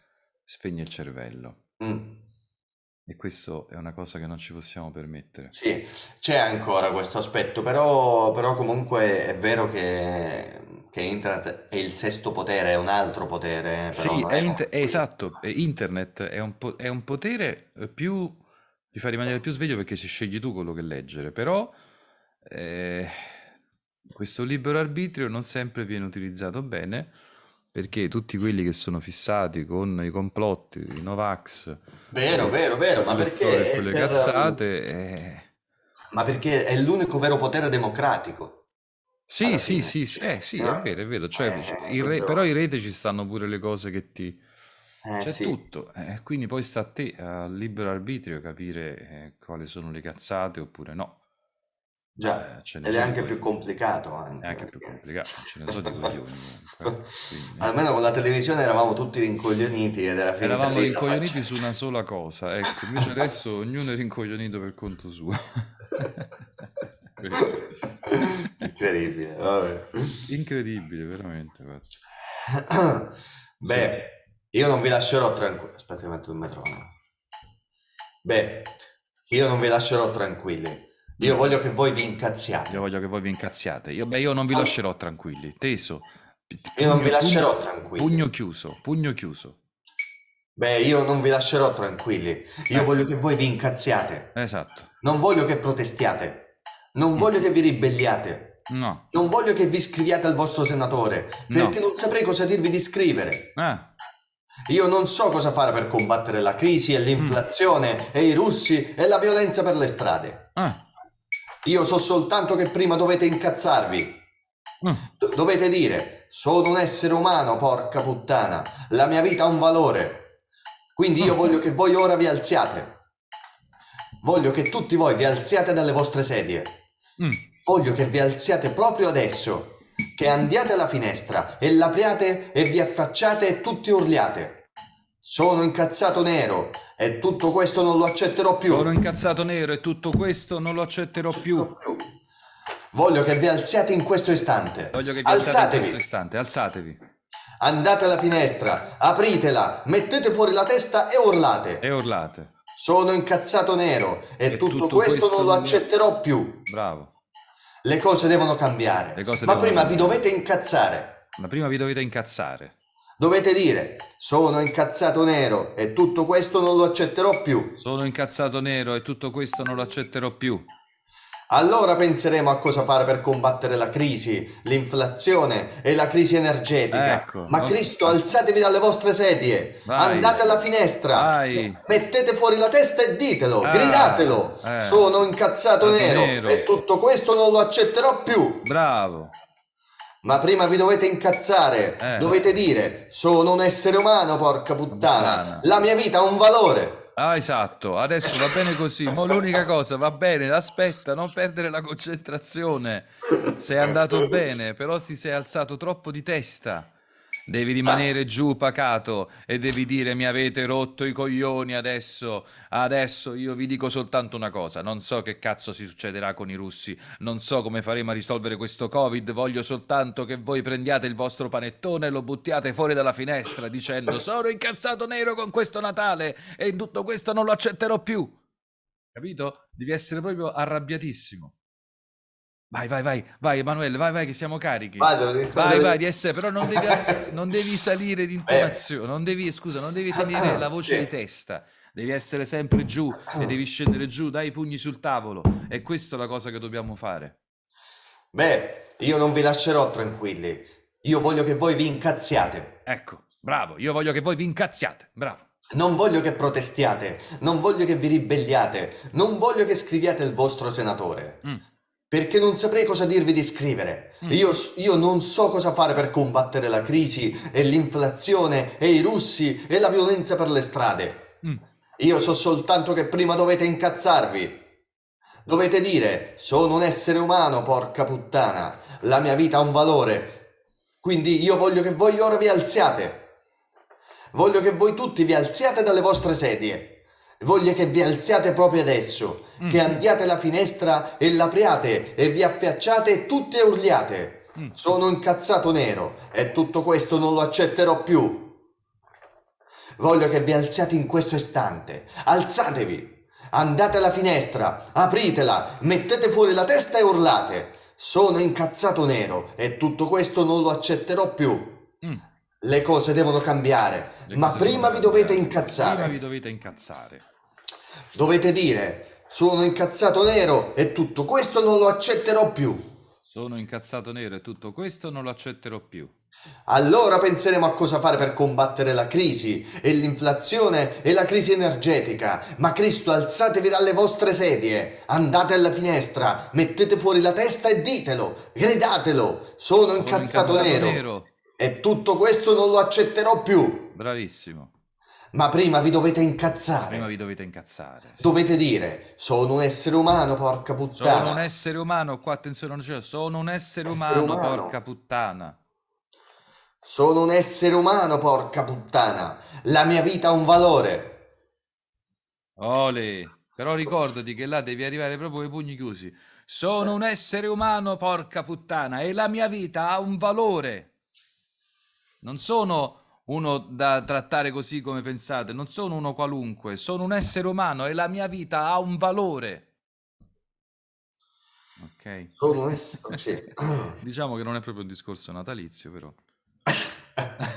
spegne il cervello. Mm. E questo è una cosa che non ci possiamo permettere. Sì, c'è ancora questo aspetto, però, però comunque è vero che, che internet è il sesto potere, è un altro potere, Sì, però non è è- int- è esatto, è internet è un, po- è un potere eh, più, ti fa rimanere più sveglio perché si scegli tu quello che leggere, però eh, questo libero arbitrio non sempre viene utilizzato bene perché tutti quelli che sono fissati con i complotti, i Novax, Vero, vero, vero, ma perché, quelle per- cazzate... eh, ma perché è l'unico vero potere democratico. Sì, sì, sì, sì, eh, sì, No? è vero, è vero. Cioè, Eh, il re- però in rete ci stanno pure le cose che ti... Eh, C'è sì. tutto, eh, quindi poi sta a te, al libero arbitrio, capire eh, quali sono le cazzate oppure no. Già, Eh, ce ne ed è anche più complicato anche, È anche più perché- complicato, ce ne sono di coglioni comunque. quindi- Almeno con la televisione eravamo tutti rincoglioniti ed era finita Eravamo rincoglioniti su una sola cosa, ecco, invece adesso ognuno è rincoglionito per conto suo. Incredibile, vabbè. Incredibile, veramente. guarda. Beh, io non vi lascerò tranquilli. Aspetta, metto il metronomo. Beh, io non vi lascerò tranquilli. Io voglio che voi vi incazziate. Io voglio che voi vi incazziate. Io, beh, io non vi lascerò tranquilli, teso. Io non vi Pugno- lascerò pugno- tranquilli. Pugno chiuso, pugno chiuso. Beh, io non vi lascerò tranquilli. Io voglio che voi vi incazziate. Esatto. Non voglio che protestiate. Non voglio che vi ribelliate. No. Non voglio che vi iscriviate al vostro senatore, No. perché non saprei cosa dirvi di scrivere. Ah, Io non so cosa fare per combattere la crisi e l'inflazione e i russi e la violenza per le strade. ah, Io so soltanto che prima dovete incazzarvi. ah. Do- dovete dire, sono un essere umano, porca puttana. La mia vita ha un valore. Quindi io voglio che voi ora vi alziate. Voglio che tutti voi vi alziate dalle vostre sedie. Mm. Voglio che vi alziate proprio adesso, che andiate alla finestra e l'apriate e vi affacciate e tutti urliate. Sono incazzato nero e tutto questo non lo accetterò più. Sono incazzato nero e tutto questo non lo accetterò più. Voglio che vi alziate in questo istante. Voglio che vi alzate in Alzatevi, questo istante, alzatevi andate alla finestra, apritela, mettete fuori la testa e urlate. e urlate. Sono incazzato nero e, E tutto, tutto questo, questo non lo accetterò più. Bravo. Le cose devono cambiare. Cose Ma devono prima vi cambiare. dovete incazzare. Ma prima vi dovete incazzare. Dovete dire, sono incazzato nero e tutto questo non lo accetterò più. Sono incazzato nero e tutto questo non lo accetterò più. Allora penseremo a cosa fare per combattere la crisi, l'inflazione e la crisi energetica. Ecco, Ma Cristo, alzatevi dalle vostre sedie, Vai. andate alla finestra, Vai. mettete fuori la testa e ditelo, Ah, gridatelo. eh. Sono incazzato Incazzato nero, nero. e tutto questo non lo accetterò più. Bravo. Ma prima vi dovete incazzare, Eh. dovete dire, sono un essere umano, porca puttana, Puttana. la mia vita ha un valore. Ah, esatto, adesso va bene così. Ma l'unica cosa, va bene, aspetta, non perdere la concentrazione. Sei andato bene, però ti sei alzato troppo di testa. Devi rimanere giù pacato e devi dire mi avete rotto i coglioni adesso. Adesso io vi dico soltanto una cosa, non so che cazzo si succederà con i russi, non so come faremo a risolvere questo Covid, voglio soltanto che voi prendiate il vostro panettone e lo buttiate fuori dalla finestra dicendo sono incazzato nero con questo Natale e in tutto questo non lo accetterò più. Capito? Devi essere proprio arrabbiatissimo. Vai, vai, vai, vai Emanuele, vai, vai che siamo carichi. Vado, Vai, vai, di essere, però non devi, non devi salire di Eh. intonazione, non devi, scusa, non devi tenere la voce Sì. di testa, devi essere sempre giù e devi scendere giù, dai i pugni sul tavolo. E questa è la cosa che dobbiamo fare. Beh, io non vi lascerò tranquilli. Io voglio che voi vi incazziate. Ecco, bravo, io voglio che voi vi incazziate, bravo. Non voglio che protestiate, non voglio che vi ribelliate, non voglio che scriviate il vostro senatore. Mm. Perché non saprei cosa dirvi di scrivere. Mm. Io, io non so cosa fare per combattere la crisi e l'inflazione e i russi e la violenza per le strade. Mm. Io so soltanto che prima dovete incazzarvi. Dovete dire, sono un essere umano, porca puttana, la mia vita ha un valore. Quindi io voglio che voi ora vi alziate. Voglio che voi tutti vi alziate dalle vostre sedie. Voglio che vi alziate proprio adesso, Mm. che andiate alla finestra e l'apriate e vi affacciate e tutti urliate. Mm. Sono incazzato nero e tutto questo non lo accetterò più. Voglio che vi alziate in questo istante. Alzatevi. Andate alla finestra, apritela, mettete fuori la testa e urlate. Sono incazzato nero e tutto questo non lo accetterò più. Mm. Le cose devono cambiare, Le ma cose prima vi dovete incazzare. Prima vi dovete incazzare. Dovete dire, sono incazzato nero e tutto questo non lo accetterò più. Sono incazzato nero e tutto questo non lo accetterò più. Allora penseremo a cosa fare per combattere la crisi e l'inflazione e la crisi energetica. Ma Cristo, alzatevi dalle vostre sedie, andate alla finestra, mettete fuori la testa e ditelo, gridatelo, sono incazzato, incazzato nero. nero. E tutto questo non lo accetterò più. Bravissimo. Ma prima vi dovete incazzare. Prima vi dovete incazzare. Dovete dire, sono un essere umano, porca puttana. Sono un essere umano, qua attenzione non c'è, sono un essere Essere umano, umano. porca puttana. Sono un essere umano, porca puttana. La mia vita ha un valore. Ole, però ricordati che là devi arrivare proprio con i pugni chiusi. Sono un essere umano, porca puttana, e la mia vita ha un valore. Non sono uno da trattare così come pensate, non sono uno qualunque, sono un essere umano e la mia vita ha un valore. Ok? Sono essere... Diciamo che non è proprio un discorso natalizio, però.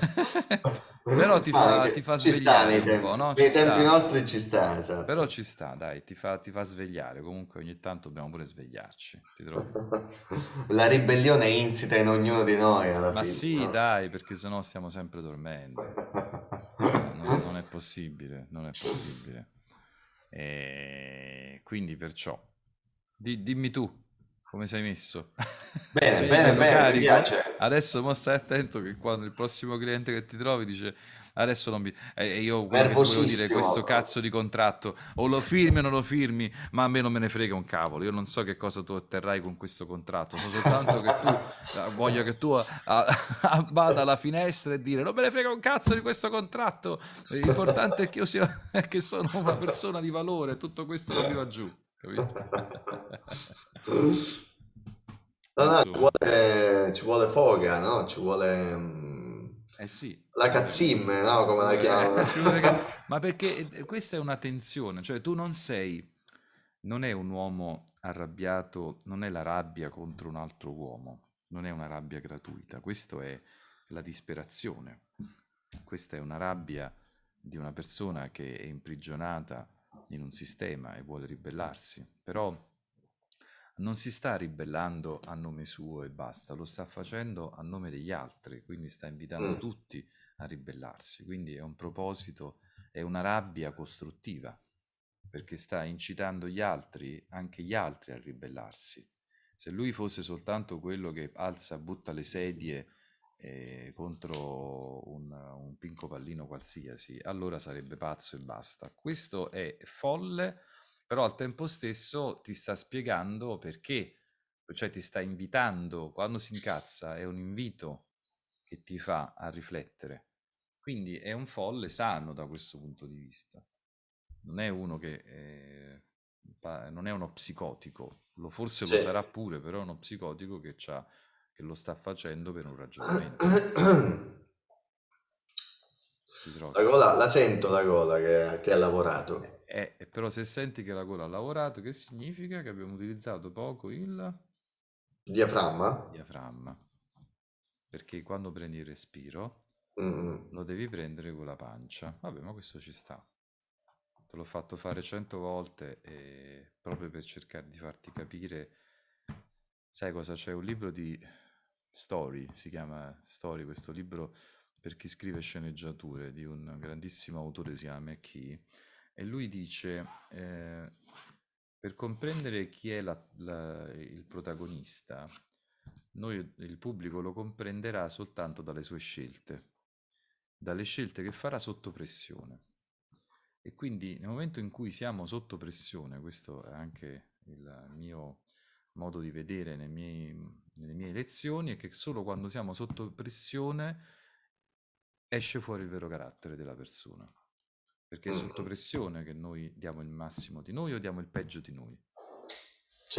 Però ti fa, Anche- ti fa sta svegliare nei un tempi, po', no? nei Ci sta. tempi nostri ci sta, esatto. Però ci sta, dai, ti fa, ti fa svegliare. Comunque ogni tanto dobbiamo pure svegliarci? La ribellione è insita in ognuno di noi alla Ma fine. sì, no? dai, perché sennò stiamo sempre dormendo. Non, non è possibile, non è possibile. E quindi perciò, di- dimmi tu, come sei messo? Bene, Sei bene, bene, mi carico? piace. Adesso mo stai attento che quando il prossimo cliente che ti trovi dice adesso non mi... E io volevo dire, questo cazzo di contratto, o lo firmi o non lo firmi, ma a me non me ne frega un cavolo, io non so che cosa tu otterrai con questo contratto, so soltanto che tu, eh, voglio che tu vada alla finestra e dire non me ne frega un cazzo di questo contratto, l'importante è che io sia, che sono una persona di valore, tutto questo lo tiro giù? No, no, ci vuole, ci vuole foga, no? Ci vuole mm, Eh sì. la cazzim, no? Come la Eh, chiamano? ci vuole che- Ma perché eh, questa è una tensione, cioè tu non sei, non è un uomo arrabbiato, non è la rabbia contro un altro uomo, non è una rabbia gratuita, questo è la disperazione, questa è una rabbia di una persona che è imprigionata in un sistema e vuole ribellarsi, però non si sta ribellando a nome suo e basta, lo sta facendo a nome degli altri, quindi sta invitando Mm. tutti a ribellarsi. Quindi è un proposito, è una rabbia costruttiva, perché sta incitando gli altri, anche gli altri, a ribellarsi. Se lui fosse soltanto quello che alza, butta le sedie eh, contro un, un pinco pallino qualsiasi, allora sarebbe pazzo e basta. Questo è folle, però al tempo stesso ti sta spiegando perché, cioè ti sta invitando, quando si incazza è un invito che ti fa a riflettere. Quindi è un folle sano da questo punto di vista. Non è uno che eh, non è uno psicotico, lo forse lo Sì. sarà pure, però è uno psicotico che, c'ha- che lo sta facendo per un ragionamento. La gola, la sento la gola che, che ha lavorato. Eh, eh, però se senti che la gola ha lavorato, che significa che abbiamo utilizzato poco il Diaframma? diaframma. Perché quando prendi il respiro Mm, lo devi prendere con la pancia. Vabbè, ma questo ci sta. Te l'ho fatto fare cento volte e proprio per cercare di farti capire. Sai cosa? C'è un libro di Story, si chiama Story, questo libro per chi scrive sceneggiature di un grandissimo autore, si chiama McKee, e lui dice, eh, per comprendere chi è la- la- il protagonista, noi, il pubblico lo comprenderà soltanto dalle sue scelte, dalle scelte che farà sotto pressione. E quindi nel momento in cui siamo sotto pressione, questo è anche il mio modo di vedere nei miei- nelle mie lezioni, è che solo quando siamo sotto pressione esce fuori il vero carattere della persona. Perché è sotto pressione che noi diamo il massimo di noi o diamo il peggio di noi.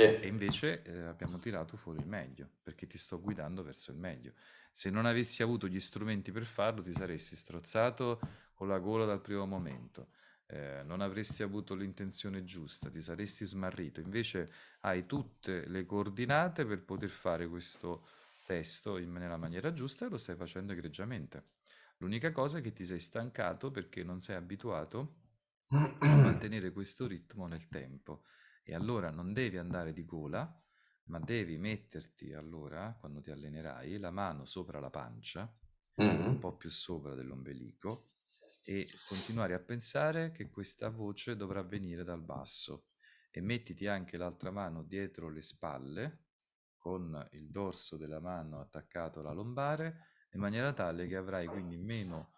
E Sì. invece eh, abbiamo tirato fuori il meglio, perché ti sto guidando verso il meglio. Se non avessi avuto gli strumenti per farlo, ti saresti strozzato con la gola dal primo momento. Eh, non avresti avuto l'intenzione giusta, ti saresti smarrito. Invece hai tutte le coordinate per poter fare questo testo in, nella maniera giusta e lo stai facendo egregiamente. L'unica cosa è che ti sei stancato perché non sei abituato a mantenere questo ritmo nel tempo. E allora non devi andare di gola, ma devi metterti allora, quando ti allenerai, la mano sopra la pancia, Mm. un po' più sopra dell'ombelico, e continuare a pensare che questa voce dovrà venire dal basso. E mettiti anche l'altra mano dietro le spalle, con il dorso della mano attaccato alla lombare, in maniera tale che avrai quindi meno,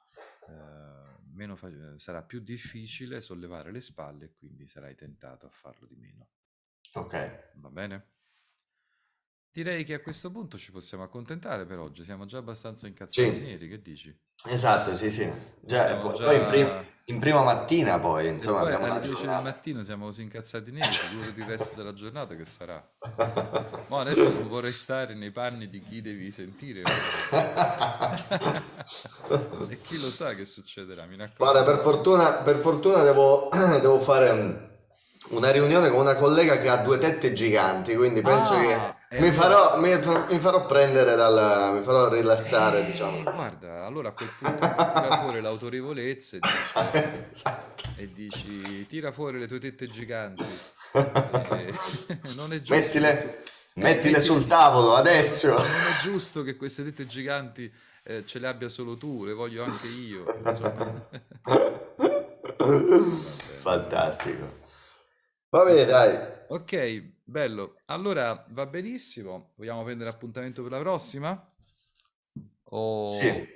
eh, meno fa- sarà più difficile sollevare le spalle e quindi sarai tentato a farlo di meno. Ok. Va bene? Direi che a questo punto ci possiamo accontentare per oggi, siamo già abbastanza incazzati Sì. neri, che dici? Esatto, sì, sì. Già, Siamo poi già- in, prim- in prima mattina poi, insomma, poi abbiamo alle una 10 del mattino siamo così incazzati neri, figurati il resto della giornata che sarà. Ma adesso non vorrei stare nei panni di chi devi sentire. e chi lo sa che succederà, mi raccomando. Guarda, per fortuna, per fortuna devo, devo fare mm, una riunione con una collega che ha due tette giganti, quindi penso Ah, che mi allora- farò, mi, mi farò prendere dal... mi farò rilassare, Eh, diciamo. Guarda, allora a quel punto tira fuori l'autorevolezza e dici, Esatto. e dici, tira fuori le tue tette giganti. E- non è giusto. Mettile, Eh, mettile metti- sul tavolo adesso. Non è giusto che queste tette giganti eh, ce le abbia solo tu, le voglio anche io. Fantastico. Va bene, dai. Ok, bello. Allora va benissimo. Vogliamo prendere appuntamento per la prossima? O Sì.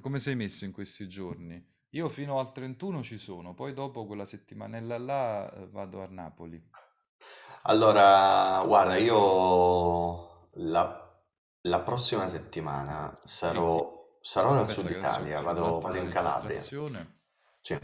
come sei messo in questi giorni? Io fino al 31 ci sono, poi dopo quella settimanella là eh, vado a Napoli. Allora, guarda, io la, la prossima settimana sarò, sarò nel Aspetta sud che adesso Italia, vado, vado in Calabria. registrazione. Sì.